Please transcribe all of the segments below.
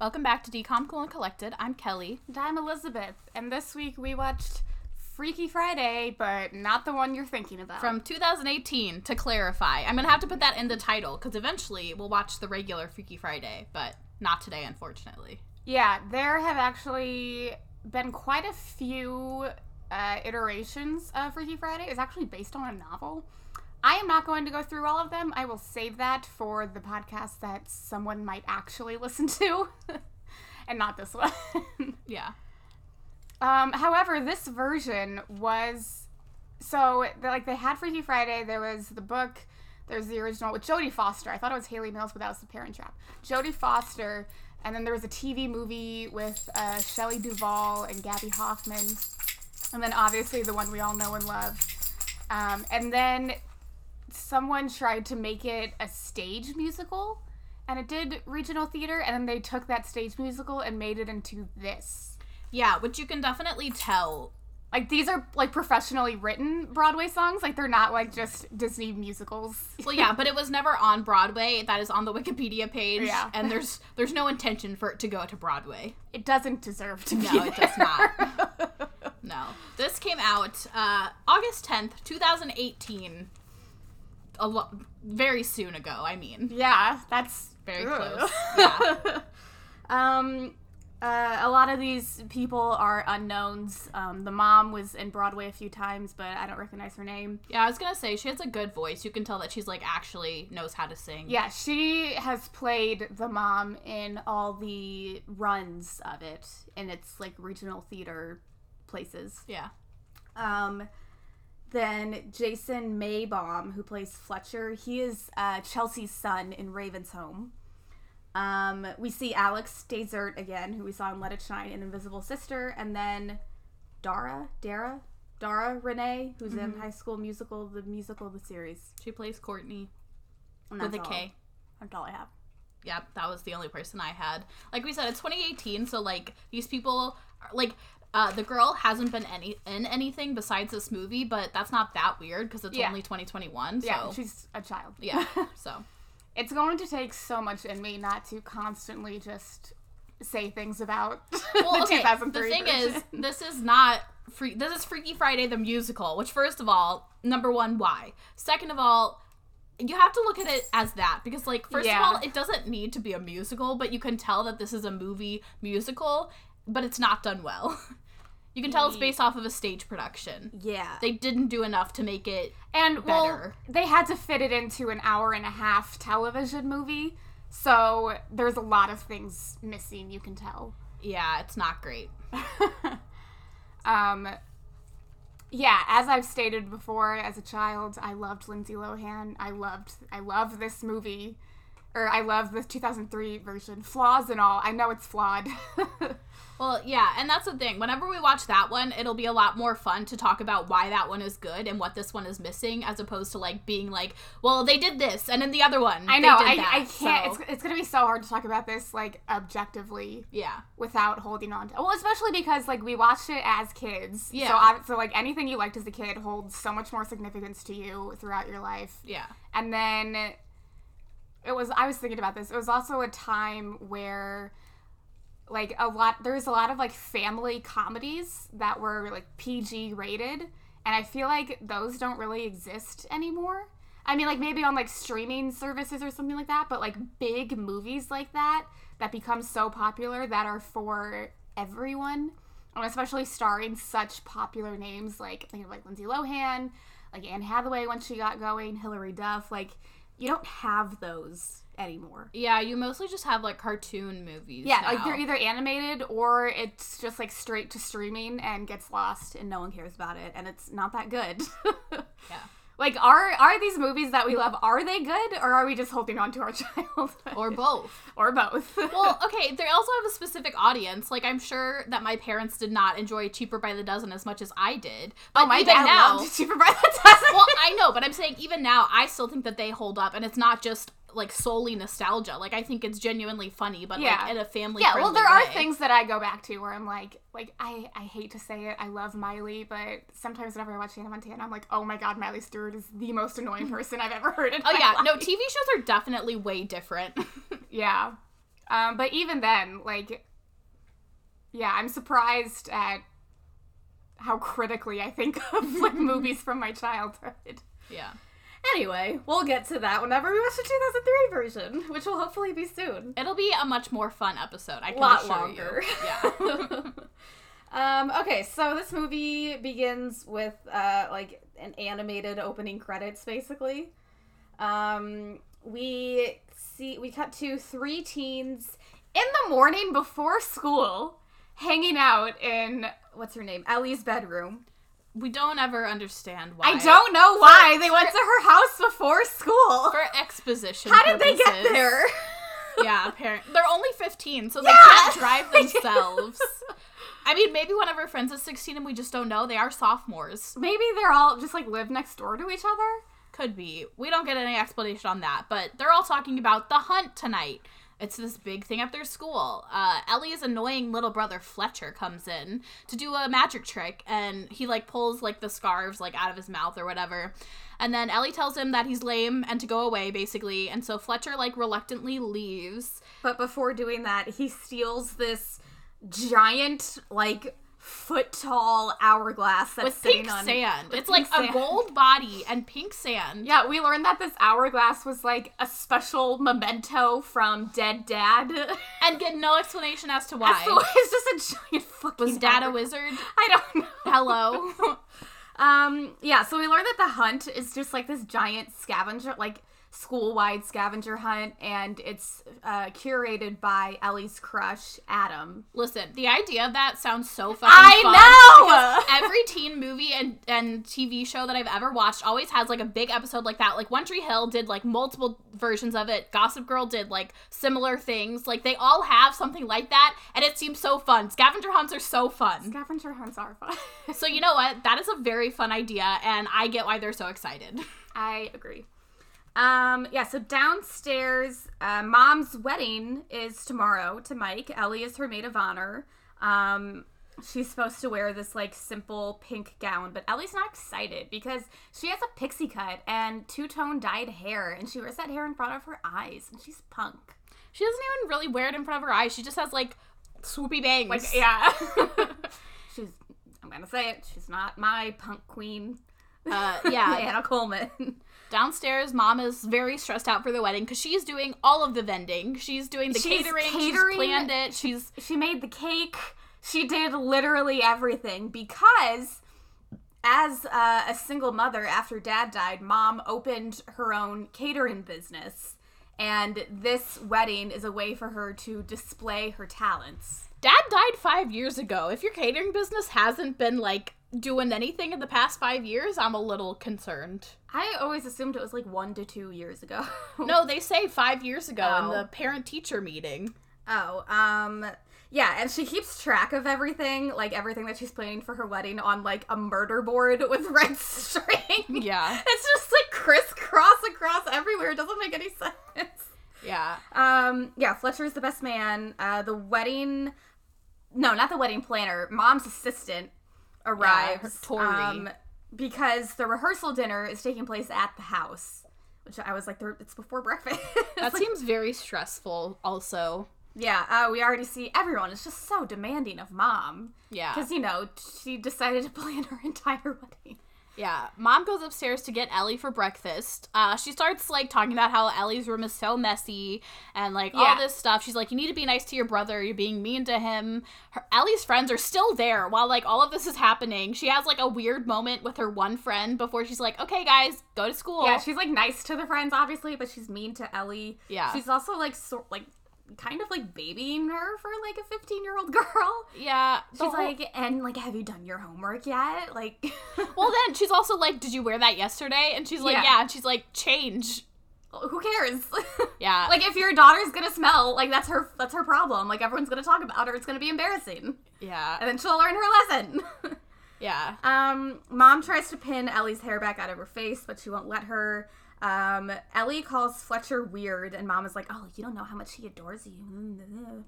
Welcome back to DCOM Cool and Collected. I'm Kelly. And I'm Elizabeth, and this week we watched Freaky Friday, but not the one you're thinking about. From 2018, to clarify. I'm going to have to put that in the title because eventually we'll watch the regular Freaky Friday, but not today, unfortunately. yeah, there have actually been quite a few uh, iterations of Freaky Friday. It's actually based on a novel. I am not going to go through all of them. I will save that for the podcast that someone might actually listen to, and not this one. Yeah. Um, however, this version was so like they had Freaky Friday. There was the book. There's the original with Jodie Foster. I thought it was Hayley Mills, but that was The Parent Trap. Jodie Foster, and then there was a TV movie with uh, Shelley Duvall and Gaby Hoffmann, and then obviously the one we all know and love. Um, and then someone tried to make it a stage musical, and it did regional theater. And then they took that stage musical and made it into this. Yeah, which you can definitely tell. Like these are like professionally written Broadway songs. Like they're not like just Disney musicals. Well, yeah, but it was never on Broadway. That is on the Wikipedia page, Yeah. and there's there's no intention for it to go to Broadway. It doesn't deserve to be. No, it does not. No. This came out uh, August 10th, 2018. A lo- very soon ago, I mean. yeah, that's Very Ugh. close. Yeah. um, uh, a lot of these people are unknowns. Um, the mom was in Broadway a few times, but I don't recognize her name. Yeah, I was gonna say she has a good voice. You can tell that she's like actually knows how to sing. Yeah, she has played the mom in all the runs of it, and it's like regional theater places. Yeah. Um, then Jason Maybaum, who plays Fletcher, he is uh, Chelsea's son in Raven's Home. Um, we see Alex Desert again, who we saw in Let It Shine and Invisible Sister, and then Dara, Dara, Dara Renee, who's in High School Musical, the musical, the series. She plays Courtney And with a K. That's all I have. Yep, that was the only person I had. Like we said, it's 2018, so like these people, are, like uh, the girl hasn't been any in anything besides this movie, but that's not that weird because it's Yeah. only 2021. So Yeah, she's a child. yeah, so it's going to take so much in me not to constantly just say things about well, the okay. 2003 The thing version. is, this is not free. This is Freaky Friday the musical. Which, first of all, number one, why? Second of all. You have to look at it as that because, like, first Yeah. of all, it doesn't need to be a musical, but you can tell that this is a movie musical, but it's not done well. You can tell it's based off of a stage production. yeah. They didn't do enough to make it. And well, better. they had to fit it into an hour and a half television movie, so there's a lot of things missing. You can tell. Yeah, it's not great. Um, yeah, as I've stated before, as a child, I loved Lindsay Lohan. I loved, I love this movie, or I love the 2003 version. Flaws and all, I know it's flawed. Well, yeah, and that's the thing. Whenever we watch that one, it'll be a lot more fun to talk about why that one is good and what this one is missing, as opposed to like being like, well, they did this, and then the other one, I know. I, that. I can't. so- It's, it's gonna be so hard to talk about this like objectively yeah, without holding on to. Well, especially because like we watched it as kids. Yeah. So I, so like anything you liked as a kid holds so much more significance to you throughout your life. yeah, And then it was. I was thinking about this. It was also a time where. Like a lot, there's a lot of like family comedies that were like PG rated, and I feel like those don't really exist anymore. I mean, like maybe on like streaming services or something like that, but like big movies like that that become so popular that are for everyone, and especially starring such popular names like think of like Lindsay Lohan, like Anne Hathaway when she got going, Hilary Duff. Like you don't have those anymore. yeah. You mostly just have like cartoon movies. Yeah, now. like they're either animated or it's just like straight to streaming and gets lost and no one cares about it and it's not that good. Yeah. Like are are these movies that we love are they good or are we just holding on to our childhood? or both. or both. well, okay, they also have a specific audience. Like I'm sure that my parents did not enjoy Cheaper by the Dozen as much as I did. But oh my even dad now, loved Cheaper by the Dozen. well, I know, but I'm saying even now, I still think that they hold up, and it's not just like solely nostalgia. Like I think it's genuinely funny, but Yeah. like in a family. yeah, well there are things that I go back to where I'm like like I I hate to say it, I love Miley, but sometimes whenever I watch Hannah Montana, I'm like, "Oh my god, Miley Stewart is the most annoying person I've ever heard in Oh yeah, no. TV shows are definitely way different. Yeah. Um, but even then, like, yeah, I'm surprised at how critically I think of like movies from my childhood. Yeah. Anyway, we'll get to that whenever we watch the 2003 version, which will hopefully be soon. It'll be a much more fun episode. I can lot assure longer. You. Yeah. um, okay, so this movie begins with uh, like an animated opening credits, basically. Um, we see we cut to three teens In the morning before school, hanging out in what's her name? Ellie's bedroom. We don't ever understand why. I don't know why they went to her house before school. For exposition. How did they get there? yeah, apparently they're only 15, so they Yeah. can't drive themselves. I mean, maybe one of our friends is 16 and we just don't know. They are sophomores. Maybe they're all just like live next door to each other. Could be. We don't get any explanation on that, but they're all talking about the hunt tonight. It's this big thing at their school. Uh, Ellie's annoying little brother Fletcher comes in to do a magic trick, and he like pulls like the scarves like out of his mouth or whatever. And then Ellie tells him that he's lame and to go away basically, and so Fletcher like reluctantly leaves. But before doing that, he steals this giant, like foot tall hourglass that's with sitting pink on sand. with It's like pink a gold body and pink sand. Yeah, we learned that this hourglass was like a special memento from dead dad. And get no explanation as to why. So it's just a giant fucking. Was Dad a wizard? I don't know. Hello. Um, yeah, so we learned that the hunt is just like this giant scavenger, like school wide scavenger hunt, and it's uh, curated by Ellie's crush, Adam. Listen, the idea of that sounds so fucking I fun. know! Every teen movie and, and TV show that I've ever watched always has like a big episode like that. Like One Tree Hill did like multiple versions of it. Gossip Girl did like similar things. Like they all have something like that, and it seems so fun. Scavenger hunts are so fun. Scavenger hunts are fun. So you know what? That is a very fun idea, and I get why they're so excited. I agree. Um, yeah, so downstairs, uh, mom's wedding is tomorrow to Mike. Ellie is her maid of honor. Um, she's supposed to wear this like simple pink gown, but Ellie's not excited because she has a pixie cut and two tone dyed hair, and she wears that hair in front of her eyes, and she's punk. She doesn't even really wear it in front of her eyes. She just has like swoopy bangs. Like, yeah. she's, I'm gonna say it, she's not my punk queen. Uh, yeah. Anna Coleman. Downstairs, mom is very stressed out for the wedding because she's doing all of the vending. She's doing the She's catering, catering. She's planned it. She's she made the cake. She did literally everything because, as uh, a single mother after dad died, mom opened her own catering business. And this wedding is a way for her to display her talents. dad died five years ago. If your catering business hasn't been like doing anything in the past five years, I'm a little concerned. I always assumed it was like one to two years ago. No, they say five years ago in Oh. the parent teacher meeting. Oh, um, yeah, and she keeps track of everything, like everything that she's planning for her wedding on like a murder board with red string. Yeah. It's just like crisscross across everywhere. It doesn't make any sense. Yeah. Um, yeah, Fletcher is the best man. Uh, the wedding, no, not the wedding planner. Mom's assistant arrives. Tori. um, because the rehearsal dinner is taking place at the house. Which I was like, it's before breakfast. That seems very stressful, also. yeah, uh, we already see everyone is just so demanding of mom. Yeah. Because, you know, she decided to plan her entire wedding. Yeah, mom goes upstairs to get Ellie for breakfast. Uh, she starts like talking about how Ellie's room is so messy and like all this stuff. She's like, "You need to be nice to your brother. You're being mean to him." Her Ellie's friends are still there while like all of this is happening. She has like a weird moment with her one friend before she's like, "Okay, guys, go to school." Yeah, she's like nice to the friends, obviously, but she's mean to Ellie. Yeah. She's also like, sort like, kind of like babying her for like a 15 year old girl. yeah. She's whole- like, and like, have you done your homework yet? Like, well, then she's also like, "Did you wear that yesterday?" And she's like, Yeah. "Yeah." And she's like, "Change." who cares? Yeah. like, if your daughter's gonna smell, like that's her that's her problem. Like, everyone's gonna talk about her. It's gonna be embarrassing, yeah. and then she'll learn her lesson. Yeah. um, mom tries to pin Ellie's hair back out of her face, but she won't let her. Um, Ellie calls Fletcher weird, and mom is like, "Oh, you don't know how much he adores you."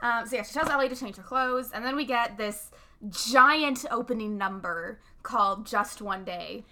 Um, so yeah, she tells Ellie to change her clothes, and then we get this giant opening number called "Just One Day."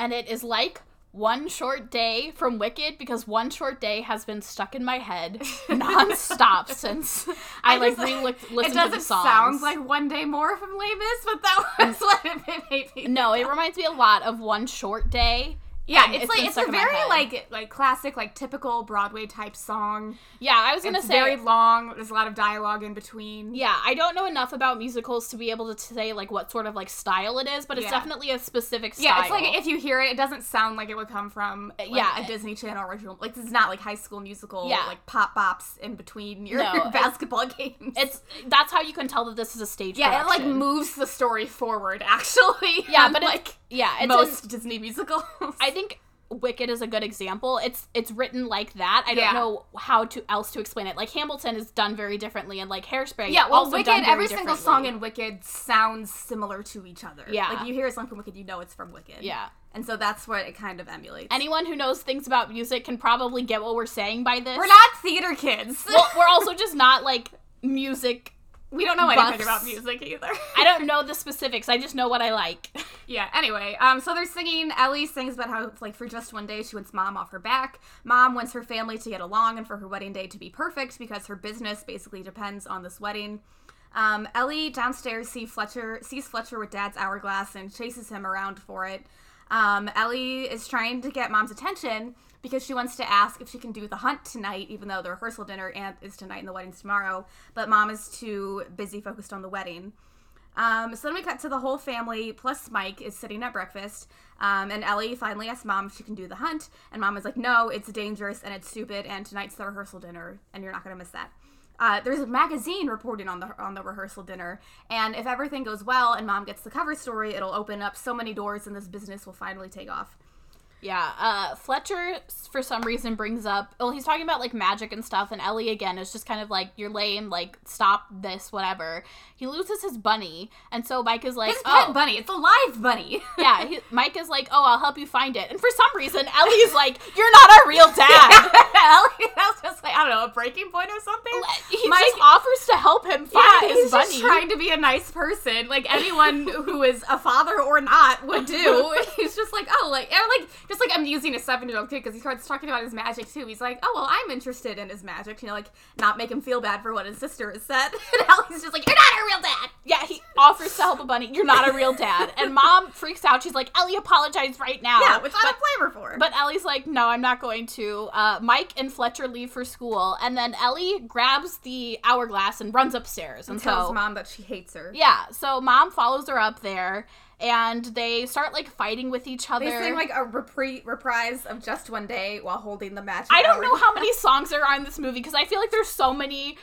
and it is like One Short Day from Wicked because One Short Day has been stuck in my head nonstop since I, like just- re listened it to the doesn't songs. sound like One Day More from Les Mis, but that was what it made me. no, it reminds me a lot of One Short Day. Yeah, and it's, it's like it's a very like like classic like typical Broadway type song. Yeah, I was gonna It's say very long. There's a lot of dialogue in between. Yeah, I don't know enough about musicals to be able to say like what sort of like style it is, but it's Yeah. definitely a specific style. Yeah, it's like if you hear it, it doesn't sound like it would come from like, yeah. a Disney Channel original. Like this is not like High School Musical. Yeah. like pop bops in between your No, basketball games. it's that's how you can tell that this is a stage. yeah, it like moves the story forward. Actually, Yeah, but it's- like yeah, it's most in- Disney musicals. I think Wicked is a good example. It's it's written like that. I don't know how to else to explain it. Like Hamilton is done very differently, and like Hairspray. Yeah, well, Wicked. Every single song in Wicked sounds similar to each other. Yeah. like you hear a song from Wicked, you know it's from Wicked. yeah. and so that's what it kind of emulates. Anyone who knows things about music can probably get what we're saying by this. We're not theater kids. Well, we're also just not like music. We don't know anything buffs. about music either. I don't know the specifics. I just know what I like. Yeah, anyway, um, so they're singing. Ellie sings about how, like, for just one day, she wants mom off her back. Mom wants her family to get along and for her wedding day to be perfect because her business basically depends on this wedding. Um, Ellie downstairs see Fletcher sees Fletcher with Dad's hourglass and chases him around for it. Um, Ellie is trying to get Mom's attention because she wants to ask if she can do the hunt tonight, even though the rehearsal dinner is tonight and the wedding's tomorrow. But Mom is too busy focused on the wedding. Um, so then we cut to the whole family plus Mike is sitting at breakfast. Um, and Ellie finally asks mom if she can do the hunt. And mom is like, no, it's dangerous and it's stupid. And tonight's the rehearsal dinner and you're not going to miss that. Uh, there's a magazine reporting on the on the rehearsal dinner, and if everything goes well and mom gets the cover story, it'll open up so many doors and this business will finally take off. Yeah, uh, Fletcher for some reason brings up. Well, he's talking about like magic and stuff, and Ellie again is just kind of like, "You're lame. Like, stop this, whatever." He loses his bunny, and so Mike is like, His "Oh, pet bunny, it's a live bunny. yeah." He, Mike is like, "Oh, I'll help you find it." And for some reason, Ellie's like, "You're not our real dad." Ellie, that's just like I don't know, a breaking point or something. he Mike- just offers to help him find yeah, his he's bunny. just trying to be a nice person, like anyone who is a father or not would do. he's just like, oh, like, and like, just like amusing a seven-year-old kid because he starts talking about his magic too. He's like, oh, well, I'm interested in his magic, you know, like not make him feel bad for what his sister has said. and Ellie's just like, you're not a real dad. yeah, he offers to help a bunny. You're not a real dad. And mom freaks out. She's like, "Ellie, apologize right now." Yeah, which I But- don't blame her for. But Ellie's like, no, I'm not going to. Uh, Mike and Fletcher leave for school, and then Ellie grabs the hourglass and runs upstairs. And, and tells so, mom that she hates her. yeah, so mom follows her up there, and they start like fighting with each other. They sing like a repri- reprise of Just One Day while holding the match. I don't know how many songs there are in this movie because I feel like there's so many.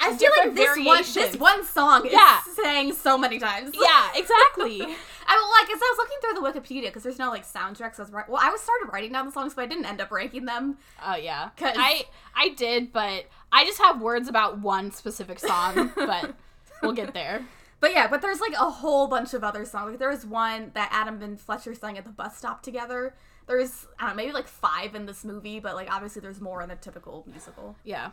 I feel like this one, this one song is Yeah. sang so many times. Yeah, exactly. I like as I was looking through the Wikipedia because there's no like soundtracks. I was wri- well, I was started writing down the songs, but I didn't end up ranking them. Oh yeah, 'Cause- I I did, but I just have words about one specific song, but we'll get there. But yeah, but there's like a whole bunch of other songs. Like there was one that Adam and Fletcher sang at the bus stop together. There's I don't know, maybe like five in this movie, but like obviously there's more in a typical musical. Yeah.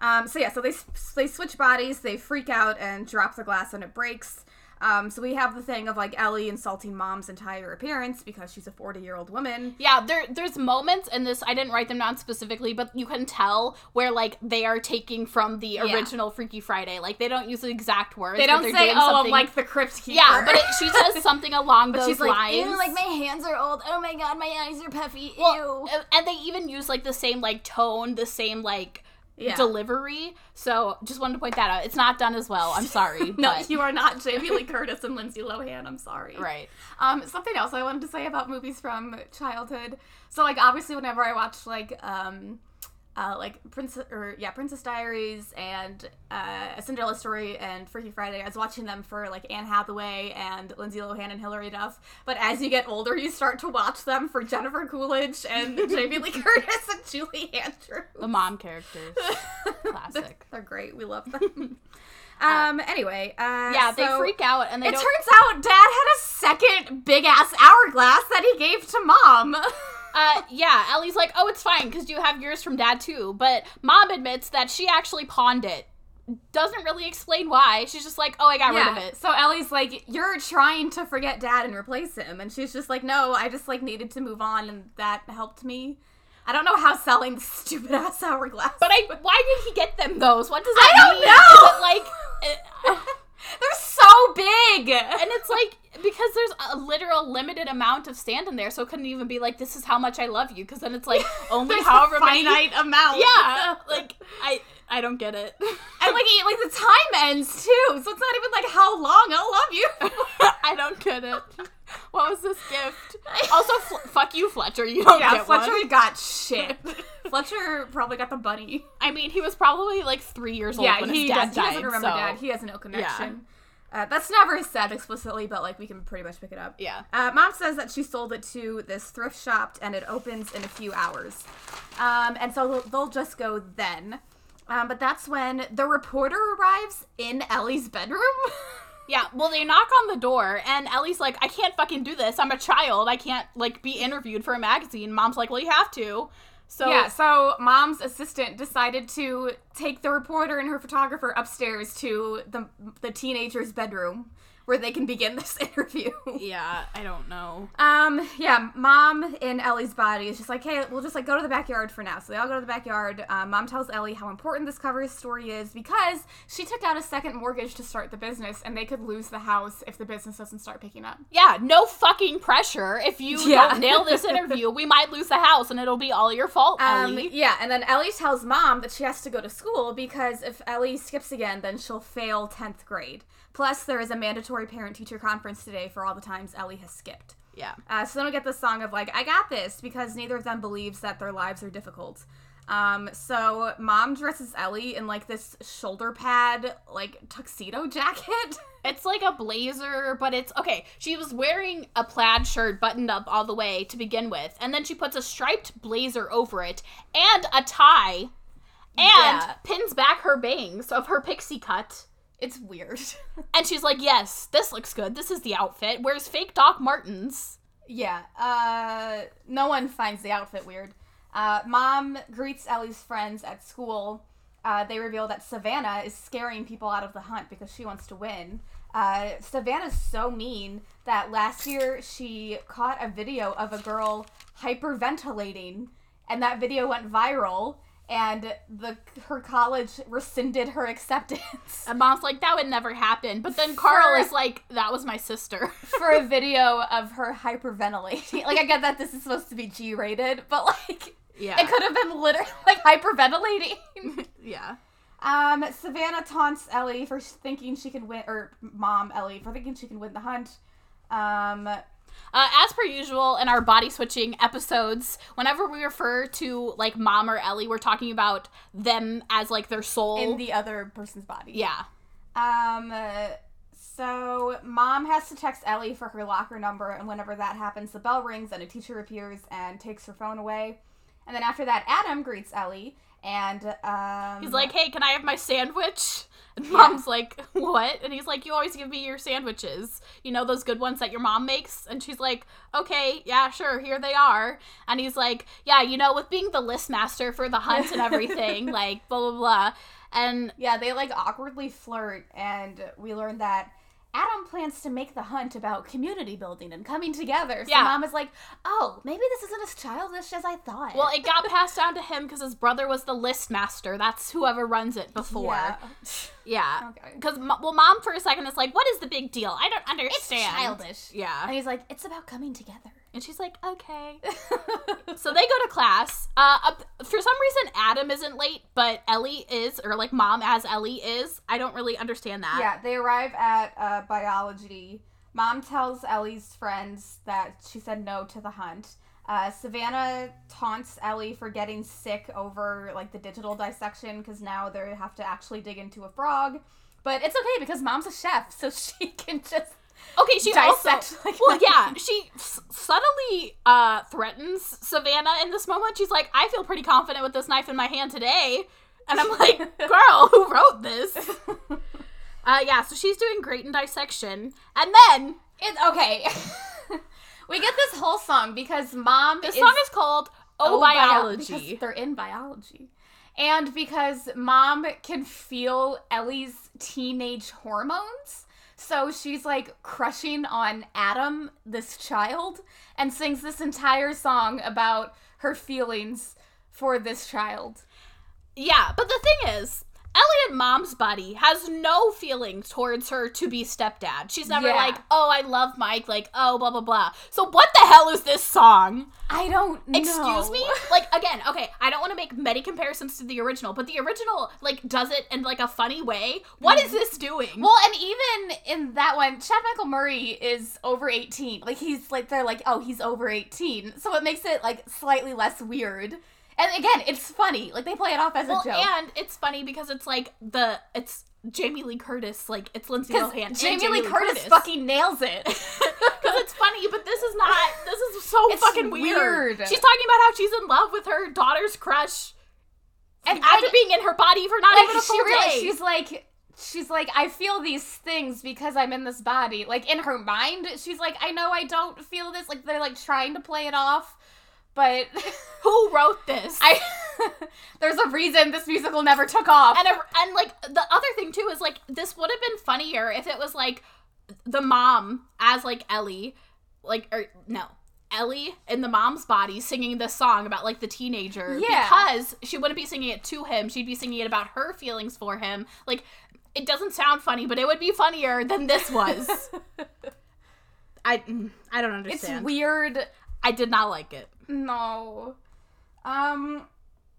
Um, so yeah, so they they switch bodies, they freak out and drop the glass and it breaks. Um, so we have the thing of like Ellie insulting mom's entire appearance because she's a 40 year old woman. Yeah, there there's moments in this I didn't write them down specifically, but you can tell where like they are taking from the original Freaky Friday. Like they don't use the exact words. they don't say, "Oh, I'm like the crypt keeper." yeah, but it, she says something along But those she's like, lines. "Ew, like my hands are old. Oh my god, my eyes are puffy. Ew. Well, and they even use like the same like tone, the same like Yeah. delivery. So just wanted to point that out. It's not done as well. I'm sorry. no, but, you are not Jamie Lee Curtis and Lindsay Lohan. I'm sorry. right. Um, something else I wanted to say about movies from childhood. So like obviously whenever I watch like um uh, like Princess or yeah, Princess Diaries and uh, A Cinderella Story and Freaky Friday. I was watching them for like Anne Hathaway and Lindsay Lohan and Hilary Duff. But as you get older, you start to watch them for Jennifer Coolidge and Jamie Lee Curtis and Julie Andrews. The mom characters. Classic. They're great. We love them. um. Anyway. Uh, Yeah, they so- freak out and they It don't turns out Dad had a second big ass hourglass that he gave to Mom. Uh, yeah, Ellie's like, oh, it's fine because you have yours from dad too. But mom admits that she actually pawned it doesn't really explain why. She's just like, oh, I got rid of it. So Ellie's like, "You're trying to forget Dad and replace him," and she's just like, "No, I just like needed to move on, and that helped me." I don't know how selling the stupid ass hourglass. But I, why did he get them those? What does that I don't know! Is it like, uh, they're so big. and it's like because there's a literal limited amount of stand in there, so it couldn't even be like, this is how much I love you, because then it's like only however a many. finite amount. Yeah, like I, I don't get it. and like it- like the time ends too, so it's not even like how long I'll love you. I don't get it. What was this gift? Also, fl- fuck you, Fletcher. You don't yeah, get Fletcher one. got shit. Fletcher probably got the bunny. I mean, he was probably like three years old yeah, when he, his dad does, died. he doesn't remember so, dad. He has no connection. Uh, that's never said explicitly, but like we can pretty much pick it up. Yeah. Uh, Mom says that she sold it to this thrift shop and it opens in a few hours. Um, and so they'll, they'll just go then. Um, but that's when the reporter arrives in Ellie's bedroom. Yeah, well, they knock on the door, and Ellie's like, I can't fucking do this. I'm a child. I can't, like, be interviewed for a magazine. Mom's like, well, you have to. So, yeah, so mom's assistant decided to take the reporter and her photographer upstairs to the the teenager's bedroom where they can begin this interview. yeah, I don't know. Um, yeah, mom in Ellie's body is just like, hey, we'll just like go to the backyard for now. So they all go to the backyard. Um, mom tells Ellie how important this cover story is because she took out a second mortgage to start the business, and they could lose the house if the business doesn't start picking up. Yeah, no fucking pressure. If you Yeah. don't nail this interview, we might lose the house, and it'll be all your fault, Um, Ellie. yeah, and then Ellie tells mom that she has to go to school because if Ellie skips again, then she'll fail 10th grade. Plus, there is a mandatory parent teacher conference today for all the times Ellie has skipped. Yeah. Uh, so then we get the song of like, I got this because neither of them believes that their lives are difficult. Um, so mom dresses Ellie in like this shoulder pad, like tuxedo jacket. It's like a blazer, but it's okay. She was wearing a plaid shirt buttoned up all the way to begin with, and then she puts a striped blazer over it and a tie and Yeah. pins back her bangs of her pixie cut. It's weird. And she's like, Yes, this looks good. This is the outfit. Where's fake Doc Martens? yeah, uh, no one finds the outfit weird. Uh, mom greets Ellie's friends at school. Uh, they reveal that Savannah is scaring people out of the hunt because she wants to win. Uh, Savannah's so mean that last year she caught a video of a girl hyperventilating, and that video went viral. And the her college rescinded her acceptance And mom's like, That would never happen. But then Carl For- is like, That was my sister. for a video of her hyperventilating. Like I get that this is supposed to be G rated, but like yeah. it could have been literally like hyperventilating. yeah. Um, Savannah taunts Ellie for thinking she can win, or mom Ellie for thinking she can win the hunt. Um, Uh, as per usual in our body switching episodes, whenever we refer to like mom or Ellie, we're talking about them as like their soul. in the other person's body. yeah. Um, uh, so mom has to text Ellie for her locker number, and whenever that happens, the bell rings and a teacher appears and takes her phone away. And then after that, Adam greets Ellie, and um, He's like, "Hey, can I have my sandwich?" And mom's like, "What?" And he's like, "You always give me your sandwiches. You know those good ones that your mom makes." And she's like, "Okay, yeah, sure, here they are." And he's like, "Yeah, you know, with being the list master for the hunt and everything, like blah blah blah." And Yeah, they like awkwardly flirt, and we learn that Adam plans to make the hunt about community building and coming together. So Yeah. mom is like, "Oh, maybe this isn't as childish as I thought." well, it got passed down to him because his brother was the list master. That's whoever runs it before. yeah, Yeah. Okay. Because well, mom for a second is like, "What is the big deal? I don't understand. it's childish. Yeah. And he's like, "It's about coming together." And she's like, "Okay." So they go to class. Uh, for some reason, Adam isn't late, but Ellie is, or like mom as Ellie is. I don't really understand that. yeah, they arrive at uh, biology. Mom tells Ellie's friends that she said no to the hunt. Uh, Savannah taunts Ellie for getting sick over like the digital dissection because now they have to actually dig into a frog. But it's okay because mom's a chef, so she can just Okay, she also. dissect. like, Well, yeah, she s- subtly uh, threatens Savannah in this moment. She's like, "I feel pretty confident with this knife in my hand today," and I'm like, "Girl, who wrote this?" Uh, yeah, so she's doing great in dissection, and then It's okay. we get this whole song because mom the is song is called "Oh, bio- Biology." because they're in biology. and because mom can feel Ellie's teenage hormones. So she's like crushing on Adam, this child, and sings this entire song about her feelings for this child. Yeah, but the thing is, Elliot mom's buddy has no feelings towards her to be stepdad. She's never Yeah. like, oh, I love Mike, like, oh, blah, blah, blah. So what the hell is this song? I don't know. Excuse me? Like, again, okay, I don't want to make many comparisons to the original, but the original, like, does it in, like, a funny way. What is mm-hmm. this doing? Well, and even in that one, Chad Michael Murray is over 18. Like, he's like, they're like, oh, he's over 18. So it makes it, like, slightly less weird. And again, it's funny. Like, they play it off as Well, a joke. and it's funny because it's like the, it's Jamie Lee Curtis, like, it's Lindsay Lohan. And Jamie, Lee Curtis, fucking nails it. Because it's funny, but this is not. This is so It's fucking weird. weird. She's talking about how she's in love with her daughter's crush, and after I, being in her body for not like, even a she full really, day. she's like, she's like, I feel these things because I'm in this body. Like, in her mind, she's like, I know I don't feel this. Like, they're like trying to play it off, but Who wrote this? I, there's a reason this musical never took off. and a, and like the other thing too is like this would have been funnier if it was like the mom as like Ellie, like or no. Ellie in the mom's body singing this song about like the teenager Yeah. because she wouldn't be singing it to him she'd be singing it about her feelings for him like it doesn't sound funny but it would be funnier than this was I mm, I don't understand it's weird. I did not like it No. Um.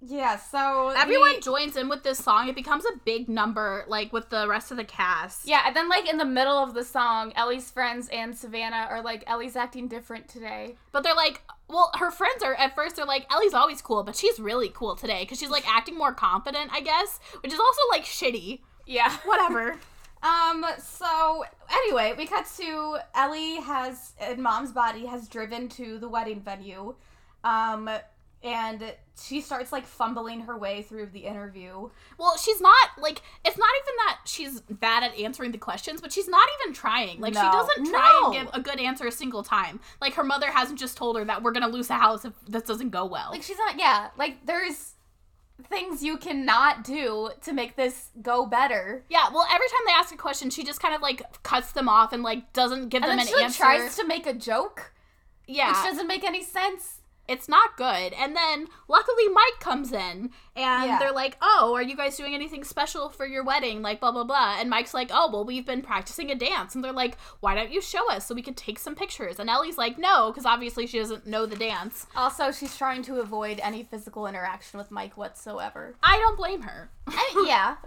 Yeah. So everyone joins in with this song it becomes a big number like with the rest of the cast yeah, and then like in the middle of the song, Ellie's friends and Savannah are like, "Ellie's acting different today." But they're like, well, her friends are at first they're like, Ellie's always cool, but she's really cool today because she's like acting more confident, I guess, which is also like shitty. Yeah. Whatever. Um, so anyway, we cut to Ellie has in mom's body has driven to the wedding venue. Um and she starts like fumbling her way through the interview. well, she's not like it's not even that she's bad at answering the questions, but she's not even trying. Like she doesn't try No. and give a good answer a single time. Like her mother hasn't just told her that we're gonna lose the house if this doesn't go well. Like she's not. Yeah. Like there's things you cannot do to make this go better. yeah, well, every time they ask a question, she just kind of like cuts them off and like doesn't give And them then an she like, answer. tries to make a joke, yeah, which doesn't make any sense. It's not good. And then luckily Mike comes in and Yeah. they're like, "Oh, are you guys doing anything special for your wedding?" Like blah blah blah. And Mike's like, "Oh, well, we've been practicing a dance." And they're like, "Why don't you show us so we can take some pictures?" And Ellie's like, "No, because obviously she doesn't know the dance." Also, she's trying to avoid any physical interaction with Mike whatsoever. I don't blame her. I- yeah.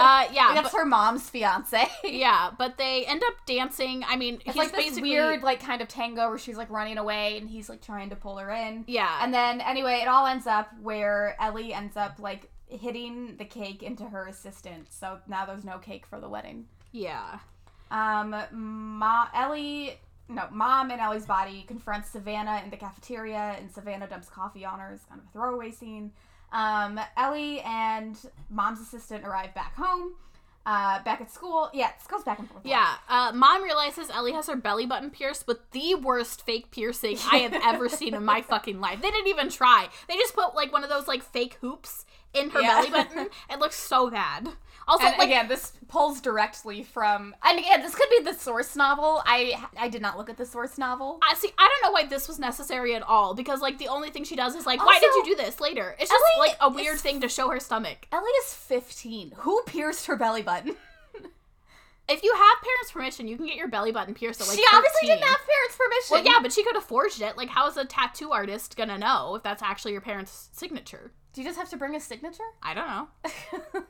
Uh, yeah, That's but, her mom's fiance. yeah, but they end up dancing. I mean, It's he's like this weird, like kind of tango where she's like running away and he's like trying to pull her in. yeah, And then anyway, it all ends up where Ellie ends up like hitting the cake into her assistant. So now there's no cake for the wedding. yeah. Um, Ma- Ellie, no, mom in Ellie's body confronts Savannah in the cafeteria, and Savannah dumps coffee on her. It's kind of a throwaway scene. Um, Ellie and mom's assistant arrive back home. Uh, back at school. Yeah, this goes back and forth. Yeah, uh, mom realizes Ellie has her belly button pierced with the worst fake piercing I have ever seen in my fucking life. They didn't even try. They just put like one of those like fake hoops in her Yeah. belly button. It looks so bad. Also, And like, again, this pulls directly from, and again, this could be the source novel. I I did not look at the source novel. I see. I don't know why this was necessary at all because like the only thing she does is like, why did you do this later? It's just Ellie like a weird is- thing to show her stomach. Ellie is 15. Who pierced her belly button? If you have parents' permission, you can get your belly button pierced at like she obviously 13. didn't have parents' permission. Well, yeah, but she could have forged it. Like, how is a tattoo artist gonna know if that's actually your parents' signature? Do you just have to bring a signature? I don't know.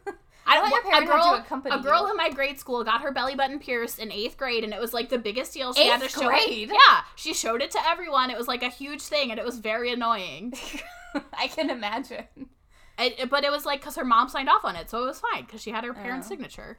I don't. thought your A girl, to accompany a girl you. in my grade school got her belly button pierced in eighth grade, and it was like the biggest deal. She had to Eighth show grade? it. Yeah, she showed it to everyone. It was like a huge thing, and it was very annoying. I can imagine. It, it- but it was like because her mom signed off on it, so it was fine because she had her parents' Oh. signature.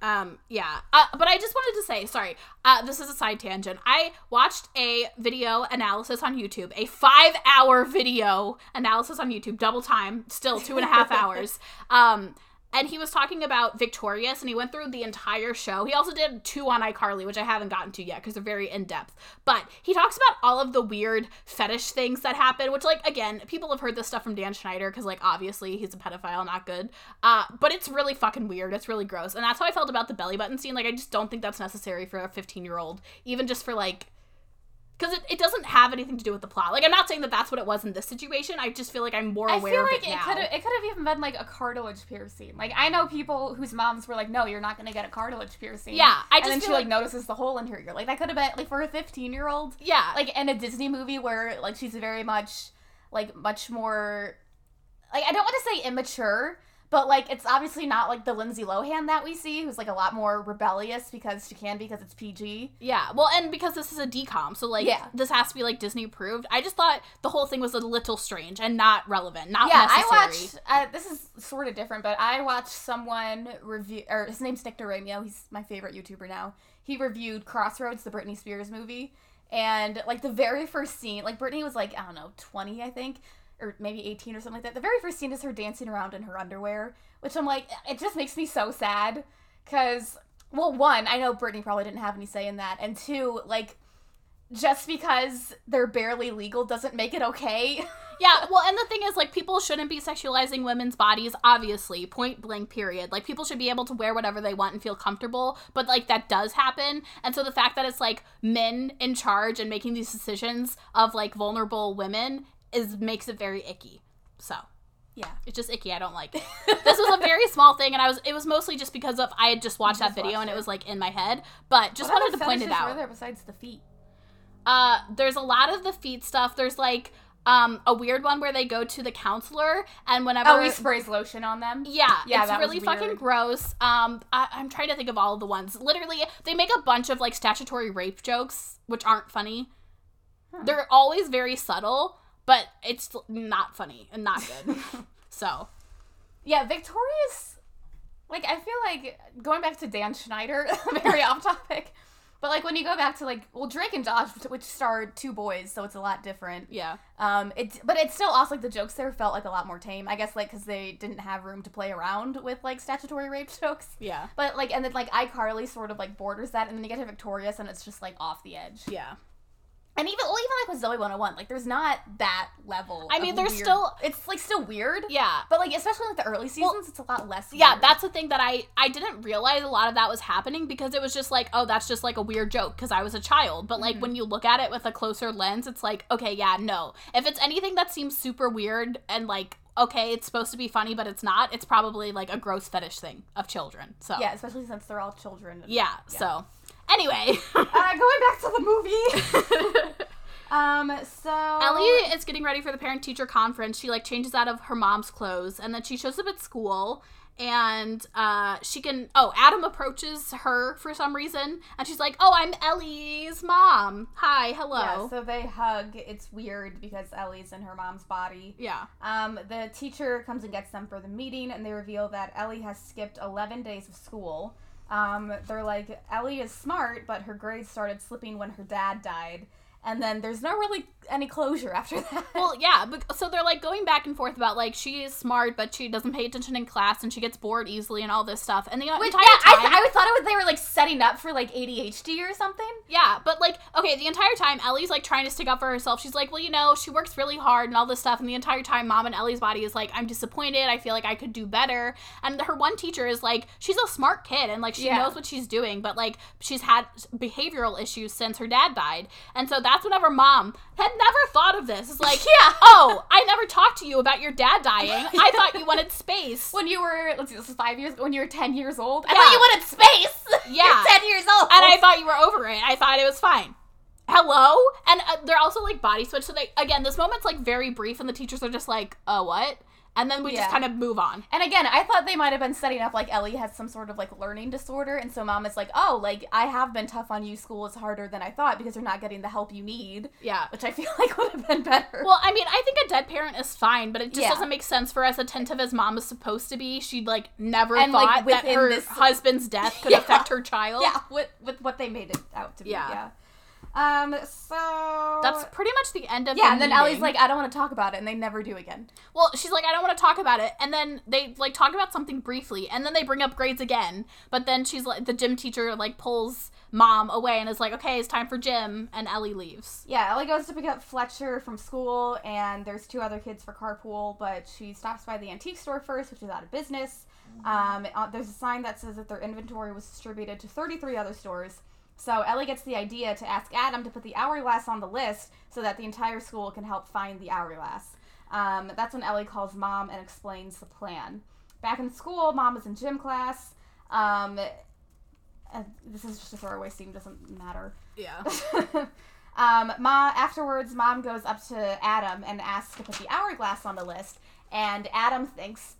Um, yeah. Uh, but I just wanted to say, sorry, uh, this is a side tangent. I watched a video analysis on YouTube, a five hour video analysis on YouTube, double time, still two and a half hours, um, and he was talking about Victorious, and he went through the entire show. He also did two on iCarly, which I haven't gotten to yet because they're very in depth. But he talks about all of the weird fetish things that happen, which, like, again, people have heard this stuff from Dan Schneider because, like, obviously he's a pedophile, not good. Uh, but it's really fucking weird. It's really gross, and that's how I felt about the belly button scene. Like, I just don't think that's necessary for a 15 year old, even just for like because it, it doesn't have anything to do with the plot. Like I'm not saying that that's what it was in this situation. I just feel like I'm more I aware feel of like it could have it could have even been like a cartilage piercing. Like I know people whose moms were like, "No, you're not gonna get a cartilage piercing." Yeah, I and just then she like, like- notices the hole in her ear. Like that could have been like for a 15 year old. yeah, Like in a Disney movie where like she's very much like much more like I don't want to say immature, but like it's obviously not like the Lindsay Lohan that we see, who's like a lot more rebellious because she can because it's PG. yeah. Well, and because this is a DCOM, so like Yeah. this has to be like Disney approved. I just thought the whole thing was a little strange and not relevant, not yeah, necessary. I watched. Uh, this is sort of different, but I watched someone review, or his name's Nick DiRamio. He's my favorite YouTuber now. He reviewed Crossroads, the Britney Spears movie, and like the very first scene, like Britney was like I don't know, twenty, I think, or maybe eighteen or something like that. The very first scene is her dancing around in her underwear, which I'm like, it just makes me so sad, because well, one, I know Britney probably didn't have any say in that, and two, like. Just because they're barely legal doesn't make it okay. Yeah, well, and the thing is, like, people shouldn't be sexualizing women's bodies, obviously, point blank, period. Like, people should be able to wear whatever they want and feel comfortable, but, like, that does happen. And so the fact that it's, like, men in charge and making these decisions of, like, vulnerable women is makes it very icky. So. Yeah. It's just icky. I don't like it. this was a very small thing, and I was. It was mostly just because of I had just watched just that video watched and it it. was like in my head. But just What wanted to point it out. Were there besides the feet? Uh, there's a lot of the feet stuff. There's like um a weird one where they go to the counselor and whenever Oh, he sprays lotion on them. yeah, Yeah, it's really fucking gross. Um, I, I'm trying to think of all of the ones. Literally, they make a bunch of like statutory rape jokes, which aren't funny. They're always very subtle, but it's not funny and not good. so Yeah, Victorious. Like, I feel like going back to Dan Schneider, very off topic. But like when you go back to like well Drake and Josh, which starred two boys, so it's a lot different. yeah, Um, it but it's still also like the jokes there felt like a lot more tame. I guess like because they didn't have room to play around with like statutory rape jokes. yeah, But like and then like iCarly sort of like borders that, and then you get to Victorious, and it's just like off the edge. yeah. And even well, even like with Zoey 101, like there's not that level. I mean, there's weird- still- it's like still weird. Yeah. But like especially like the early seasons, it's a lot less. Yeah, weird. that's the thing that I I didn't realize a lot of that was happening because it was just like, oh, that's just like a weird joke because I was a child. But like when mm-hmm. you look at it with a closer lens, it's like, okay, yeah, no. If it's anything that seems super weird and like okay, it's supposed to be funny but it's not, it's probably like a gross fetish thing of children. So yeah, especially since they're all children. yeah, so anyway, Uh, going back to the movie. um. So Ellie is getting ready for the parent teacher conference. She like changes out of her mom's clothes and then she shows up at school and uh she can oh Adam approaches her for some reason and she's like, "Oh, I'm Ellie's mom. Hi, hello." Yeah, so they hug. It's weird because Ellie's in her mom's body. yeah. Um, the teacher comes and gets them for the meeting, and they reveal that Ellie has skipped 11 days of school. Um, they're like, Ellie is smart, but her grades started slipping when her dad died. And then there's no really any closure after that. Well, yeah, but so they're like going back and forth about like she is smart, but she doesn't pay attention in class and she gets bored easily and all this stuff. And the Which, entire yeah, I, time, th- I thought it was they were like setting up for like ADHD or something. Yeah, but like, okay, the entire time Ellie's like trying to stick up for herself. She's like, well, you know, she works really hard and all this stuff. And the entire time, mom and Ellie's body is like, I'm disappointed. I feel like I could do better. And her one teacher is like, she's a smart kid and like she Yeah. knows what she's doing, but like she's had behavioral issues since her dad died. And so that's whenever mom had never thought of this. It's like, Yeah. oh, I never talked to you about your dad dying. I thought you wanted space. When you were, let's see, this is five years when you were 10 years old. I Yeah. thought you wanted space. Yeah. You're 10 years old. and I thought you were over it. I thought it was fine. Hello? And uh, they're also like body switch. So they again, this moment's like very brief, and the teachers are just like, "Uh, what?" And then we Yeah. just kind of move on. And again, I thought they might have been setting up like Ellie has some sort of like learning disorder, and so mom is like, "Oh, like I have been tough on you. School is harder than I thought because you're not getting the help you need," Yeah. which I feel like would have been better. Well, I mean, I think a dead parent is fine, but it just Yeah. doesn't make sense for as attentive as mom is supposed to be. She like never And, like, thought that her this- husband's death could Yeah. affect her child. yeah, with with what they made it out to be. Yeah. Um, so That's pretty much the end of yeah. the And then meeting. Ellie's like, I don't want to talk about it, and they never do again. Well, she's like, I don't want to talk about it. And then they like talk about something briefly, and then they bring up grades again. But then she's like, the gym teacher like pulls mom away and is like, okay, it's time for gym, and Ellie leaves. Yeah, Ellie goes to pick up Fletcher from school, and there's two other kids for carpool, but she stops by the antique store first, which is out of business. Um, uh, there's a sign that says that their inventory was distributed to 33 other stores. So Ellie gets the idea to ask Adam to put the hourglass on the list so that the entire school can help find the hourglass. Um, that's when Ellie calls mom and explains the plan. Back in school, mom is in gym class. Um, uh, this is just a throwaway scene, doesn't matter. Yeah. um, Ma afterwards, mom goes up to Adam and asks to put the hourglass on the list, and Adam thinks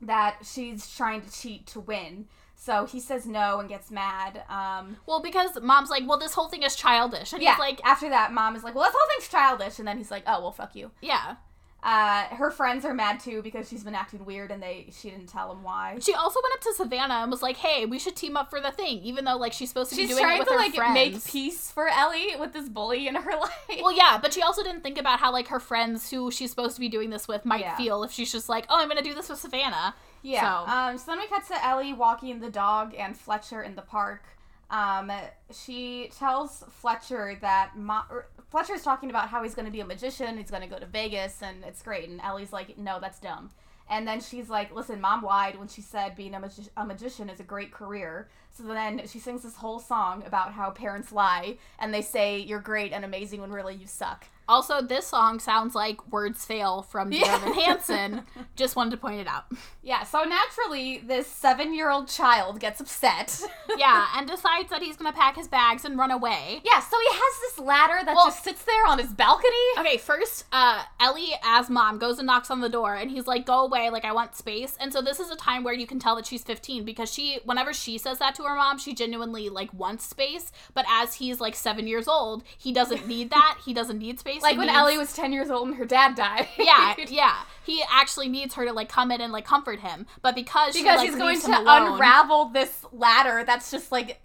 that she's trying to cheat to win. So he says no and gets mad. Um, well, because mom's like, well, this whole thing is childish, and yeah. he's like, after that, mom is like, "Well, this whole thing's childish," and then he's like, "Oh, well, fuck you." yeah. Uh, her friends are mad too because she's been acting weird and they she didn't tell them why. She also went up to Savannah and was like, hey, we should team up for the thing, even though like she's supposed to She's be doing trying it with to her like friends. make peace for Ellie with this bully in her life. Well, yeah, but she also didn't think about how like her friends who she's supposed to be doing this with might Yeah. feel if she's just like, oh, I'm gonna do this with Savannah. Yeah. So- Um, so then we cut to Ellie walking the dog and Fletcher in the park. Um, she tells Fletcher that Mo- er, Fletcher's talking about how he's going to be a magician, he's going to go to Vegas, and it's great. And Ellie's like, no, that's dumb. And then she's like, listen, mom lied when she said being a, magi- a magician is a great career. So then she sings this whole song about how parents lie and they say you're great and amazing when really you suck. Also, this song sounds like Words Fail from Yeah. Evan Hansen. Just wanted to point it out. Yeah, so naturally, this seven year old child gets upset. yeah, and decides that he's gonna pack his bags and run away. Yeah, so he has this ladder that Well- just sits there on his balcony. Okay, first, uh, Ellie as mom goes and knocks on the door, and he's like, "Go away! Like I want space." And so this is a time where you can tell that she's 15 because she, whenever she says that to her mom, she genuinely like wants space. But as he's like seven years old, he doesn't need that. He doesn't need space. Like when needs- Ellie was 10 years old and her dad died. yeah, yeah. He actually needs her to like come in and like comfort him, but because she, because like, he's going to alone- unravel this ladder that's just like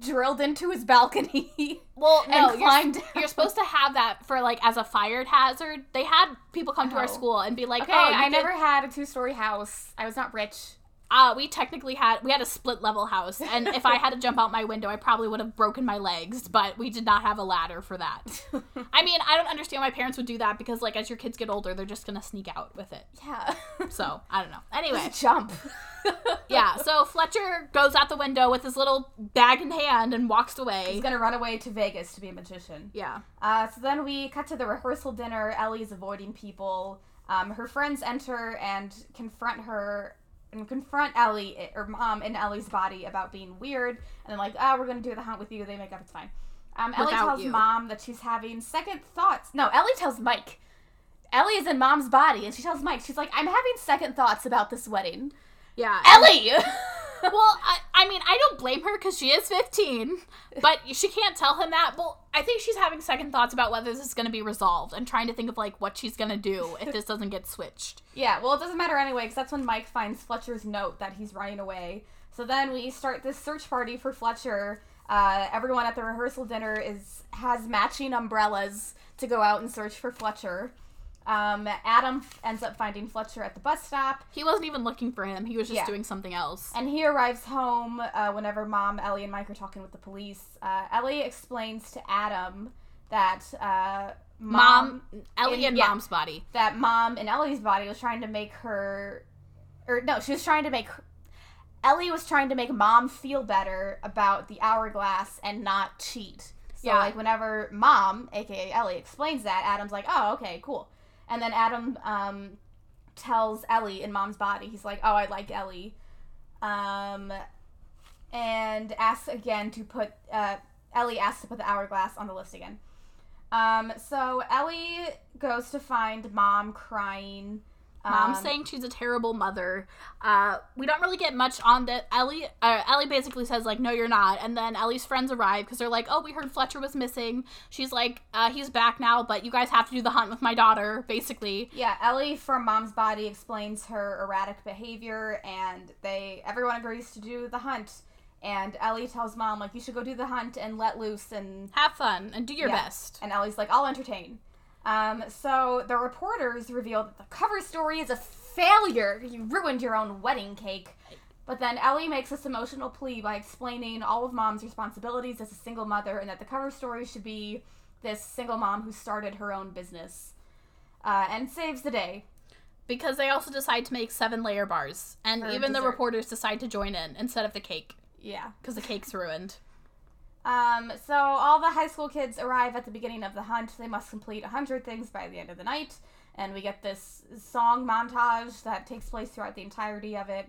drilled into his balcony. Well, no, you're, you're supposed to have that for like as a fire hazard. They had people come to our Oh. school and be like, Okay, "Oh, I never had a two story house. I was not rich. Uh, we technically had we had a split level house, and if I had to jump out my window, I probably would have broken my legs. But we did not have a ladder for that. I mean, I don't understand why parents would do that because, like, as your kids get older, they're just gonna sneak out with it. Yeah. So I don't know. Anyway, Jump. yeah. So Fletcher goes out the window with his little bag in hand and walks away. He's gonna run away to Vegas to be a magician. yeah. Uh, so then we cut to the rehearsal dinner. Ellie's avoiding people. Um, her friends enter and confront her and confront Ellie or mom in Ellie's body about being weird. And then like, oh, we're gonna do the hunt with you. They make up. It's fine. Um, Ellie Without tells you. mom that she's having second thoughts. No, Ellie tells Mike. Ellie is in mom's body, and she tells Mike, she's like, I'm having second thoughts about this wedding. Yeah. Ellie. well, I, I mean, I don't blame her because she is 15, but she can't tell him that. Well, I think she's having second thoughts about whether this is going to be resolved and trying to think of like what she's going to do if this doesn't get switched. Yeah, well, it doesn't matter anyway, because that's when Mike finds Fletcher's note that he's running away. So then we start this search party for Fletcher. Uh, everyone at the rehearsal dinner is has matching umbrellas to go out and search for Fletcher. Um, Adam f- ends up finding Fletcher at the bus stop, He wasn't even looking for him. He was just Yeah. doing something else. and he arrives home uh, whenever Mom, Ellie, and Mike are talking with the police. Uh, Ellie explains to Adam that uh, Mom, Ellie in- and yeah. mom's body. that mom in Ellie's body was trying to make her or no, she was trying to make her, Ellie was trying to make mom feel better about the hourglass and not cheat. So Yeah. like whenever mom, aka Ellie, explains that, Adam's like, "Oh, okay, cool." And then Adam um tells Ellie in mom's body, he's like, "Oh, I like Ellie." Um and asks again to put uh Ellie asks to put the hourglass on the list again. Um, so Ellie goes to find mom crying. Mom's Um, saying she's a terrible mother. Uh, we don't really get much on that. Ellie, uh, Ellie basically says like, "No, you're not." And then Ellie's friends arrive because they're like, "Oh, we heard Fletcher was missing." She's like, uh, "He's back now, but you guys have to do the hunt with my daughter." Basically, Yeah, Ellie from Mom's Body explains her erratic behavior, and they everyone agrees to do the hunt. and Ellie tells mom like you should go do the hunt and let loose and Have fun and do your Yeah. best. and Ellie's like, I'll entertain. Um, so the reporters reveal that the cover story is a failure. You ruined your own wedding cake. But then Ellie makes this emotional plea by explaining all of mom's responsibilities as a single mother and that the cover story should be this single mom who started her own business uh, and saves the day. Because they also decide to make seven layer bars. And even the reporters decide to join in instead of the cake. Yeah. Because the cake's ruined. Um, so all the high school kids arrive at the beginning of the hunt. They must complete 100 things by the end of the night. And we get this song montage that takes place throughout the entirety of it.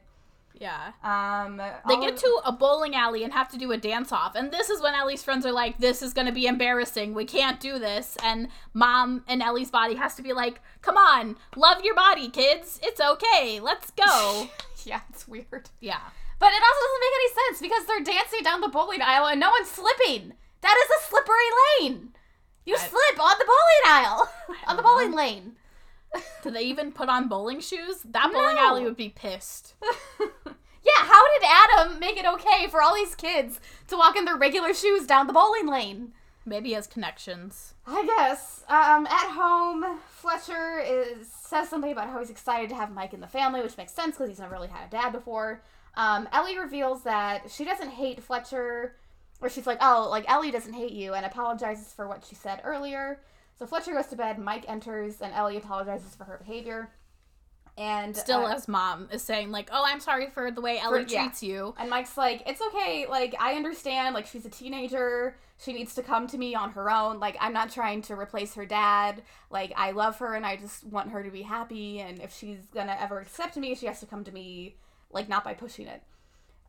Yeah. Um, They get of- to a bowling alley and have to do a dance off. And this is when Ellie's friends are like, this is going to be embarrassing. We can't do this. And mom and Ellie's body has to be like, come on, love your body, kids. It's okay. Let's go. yeah, it's weird. yeah. But it also doesn't make any sense because they're dancing down the bowling aisle and no one's slipping. That is a slippery lane. You I- slip on the bowling aisle, on the bowling know. lane. Do they even put on bowling shoes? That bowling No. alley would be pissed. yeah, how did Adam make it okay for all these kids to walk in their regular shoes down the bowling lane? Maybe he has connections. I guess. Um, at home, Fletcher is says something about how he's excited to have Mike in the family, which makes sense because he's never really had a dad before. Um, Ellie reveals that she doesn't hate Fletcher, or she's like, oh, like Ellie doesn't hate you, and apologizes for what she said earlier. So Fletcher goes to bed, Mike enters, and Ellie apologizes for her behavior. And Still, uh, as mom is saying, like, oh, I'm sorry for the way Ellie yeah. treats you. And Mike's like, it's okay. Like, I understand. Like, she's a teenager. She needs to come to me on her own. Like, I'm not trying to replace her dad. Like, I love her and I just want her to be happy. And if she's gonna ever accept me, she has to come to me, like, not by pushing it.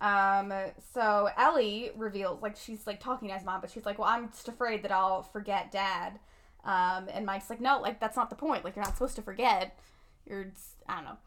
Um, so Ellie reveals, like, she's like talking as mom, but she's like, well, I'm just afraid that I'll forget dad. Um, and Mike's like, no, like, that's not the point. Like, you're not supposed to forget. You're, I don't know.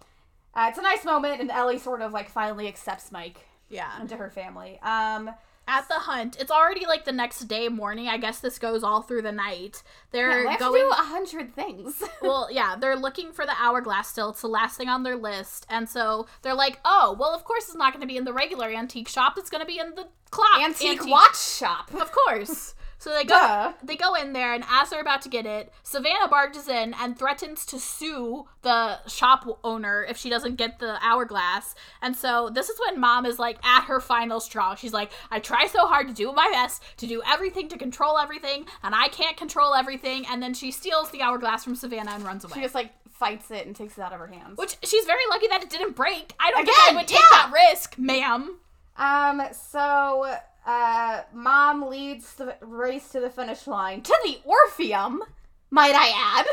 Uh, it's a nice moment, and Ellie sort of like finally accepts Mike Yeah. into her family. Um, At the hunt, it's already like the next day morning. I guess this goes all through the night. They're yeah, going. to do a hundred things. well, yeah, they're looking for the hourglass still. It's the last thing on their list. And so they're like, oh, well, of course it's not going to be in the regular antique shop. It's going to be in the clock. Antique, watch shop. Of course. So they go Duh. they go in there and as they're about to get it, Savannah barges in and threatens to sue the shop owner if she doesn't get the hourglass. And so this is when mom is like at her final straw. She's like, I try so hard to do my best, to do everything, to control everything, and I can't control everything. And then she steals the hourglass from Savannah and runs away. She just like fights it and takes it out of her hands. Which she's very lucky that it didn't break. I don't think Again, I would take yeah. that risk, ma'am. Um, so uh, mom leads the race to the finish line to the Orpheum. Might I add?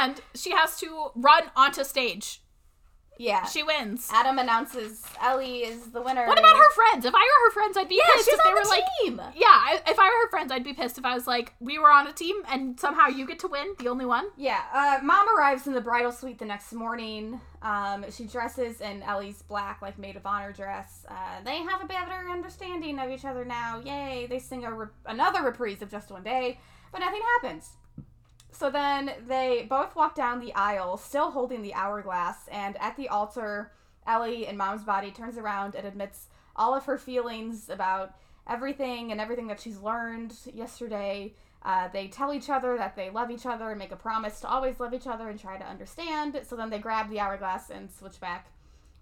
And she has to run onto stage. Yeah. She wins. Adam announces Ellie is the winner. What about her friends? If I were her friends, I'd be Yeah, pissed she's if they on were the like, team. yeah. I, if I were her friends, I'd be pissed if I was like, we were on a team and somehow you get to win, the only one. Yeah, uh, mom arrives in the bridal suite the next morning. Um, she dresses in Ellie's black, like, maid of honor dress. Uh, they have a better understanding of each other now. Yay! They sing a re- another reprise of Just One Day, but nothing happens. So then they both walk down the aisle, still holding the hourglass, and at the altar, Ellie in mom's body turns around and admits all of her feelings about everything and everything that she's learned yesterday. Uh, they tell each other that they love each other and make a promise to always love each other and try to understand. So then they grab the hourglass and switch back.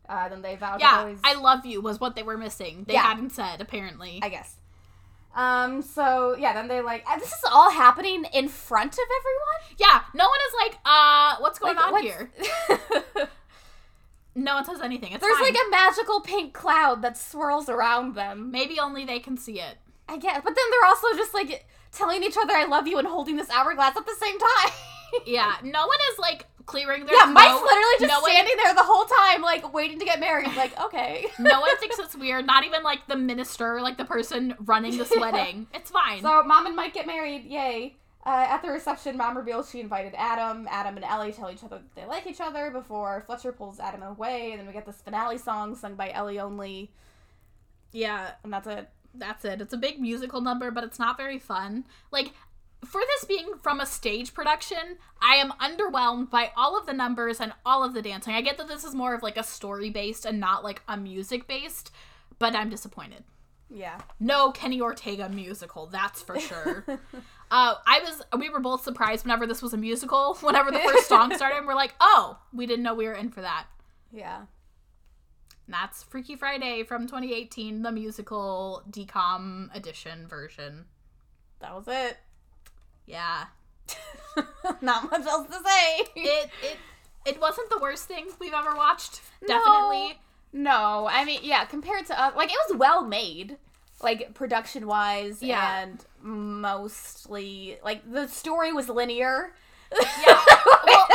Uh, then they vow to Yeah, always. I love you was what they were missing. They Yeah. hadn't said, apparently. I guess. Um. So yeah, then they like uh, this is all happening in front of everyone. yeah, no one is like, uh, what's going Like, on what's- here? No one says anything. It's There's fine. like a magical pink cloud that swirls around them. Maybe only they can see it. I guess, but then they're also just like telling each other "I love you" and holding this hourglass at the same time. Yeah, no one is like clearing their yeah, Mike's literally just no one- standing there the whole time, like waiting to get married. Like, okay. no one thinks it's weird. Not even like the minister, like the person running this wedding. It's fine. So mom and Mike get married, yay. Uh, at the reception, mom reveals she invited Adam. Adam and Ellie tell each other that they like each other before Fletcher pulls Adam away, and then we get this finale song sung by Ellie only, yeah, and that's it. that's it. It's a big musical number, but it's not very fun. Like, for this being from a stage production, I am underwhelmed by all of the numbers and all of the dancing. I get that this is more of like a story based and not like a music based, but I'm disappointed. Yeah. No Kenny Ortega musical, that's for sure. uh, I was, we were both surprised whenever this was a musical. Whenever the first song started, and we're like, oh, we didn't know we were in for that. Yeah. And that's Freaky Friday from 2018, the musical DCOM edition version. That was it. Yeah. Not much else to say. It it it wasn't the worst thing we've ever watched. Definitely. No, I mean, yeah, compared to uh, like it was well made, like production wise, Yeah. and mostly like the story was linear. Yeah. well,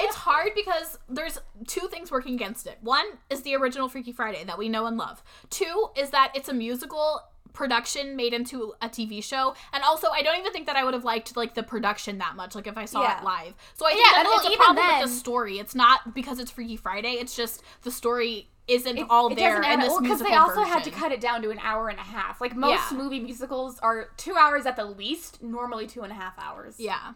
it's hard because there's two things working against it. One is the original Freaky Friday that we know and love. Two is that it's a musical production made into a TV show, and also I don't even think that I would have liked like the production that much, like if I saw Yeah. it live. So I think Yeah, that well, it's a problem with the story. It's not because it's Freaky Friday. It's just the story isn't It- all it there in this well, musical they also had to cut it down to an hour and a half. Like most Yeah. movie musicals are two hours at the least, normally two and a half hours. Yeah.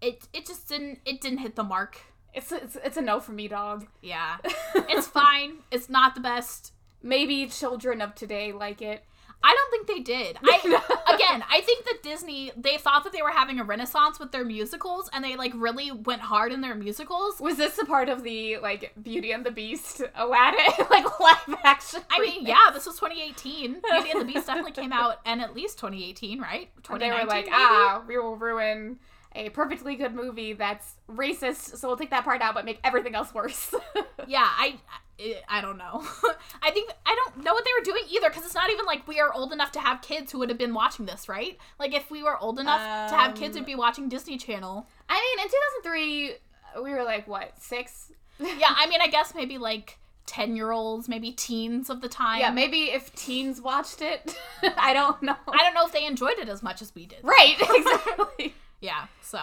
It it just didn't it didn't hit the mark. it's it's, it's a no for me, dog. Yeah. It's fine. It's not the best. Maybe children of today like it. I don't think they did. I again, I think that Disney they thought that they were having a renaissance with their musicals and they like really went hard in their musicals. Was this a part of the like Beauty and the Beast, Aladdin, like live action? I mean, yeah, this was 2018. Beauty and the Beast definitely came out in at least 2018, right? And they were like, maybe? ah, we will ruin a perfectly good movie that's racist, so we'll take that part out but make everything else worse. Yeah, I, I, don't know. I think I don't know what they were doing either because it's not even like we are old enough to have kids who would have been watching this, right? Like if we were old enough to have kids, Um, we'd be watching Disney Channel. I mean, in 2003, we were like, what, six? Yeah, I mean, I guess maybe like 10 year olds, maybe teens of the time. Yeah, maybe if teens watched it, I don't know. I don't know if they enjoyed it as much as we did. Right, exactly. Yeah, so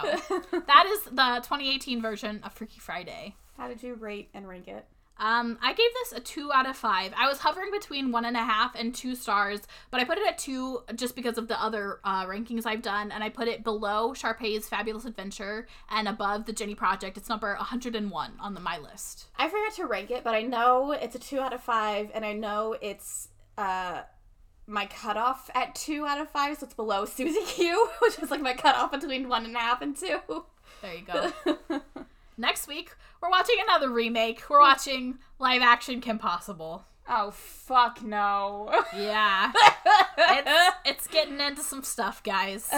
that is the 2018 version of Freaky Friday. How did you rate and rank it? Um, I gave this a two out of five. I was hovering between one and a half and two stars, but I put it at two just because of the other uh, rankings I've done, and I put it below Sharpay's Fabulous Adventure and above the Jennie Project. It's number 101 on the my list. I forgot to rank it, but I know it's a two out of five, and I know it's uh my cutoff at two out of five, so it's below Susie Q, which is like my cutoff between one and a half and two. There you go. Next week, we're watching another remake. We're watching live action Kim Possible. Oh, fuck no. Yeah, it's, it's getting into some stuff, guys.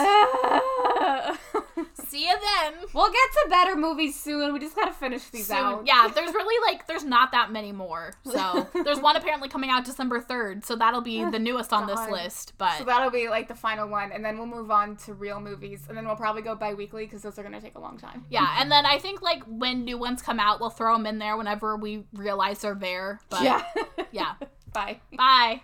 See you then. we'll get to better movies soon. We just gotta finish these soon. out. Yeah, there's really like there's not that many more. So there's one apparently coming out December third, so that'll be the newest on this list. But So that'll be like the final one, and then we'll move on to real movies, and then we'll probably go bi-weekly because those are gonna take a long time. yeah, and then I think like when new ones come out, we'll throw them in there whenever we realize they're there. But yeah, Bye. bye.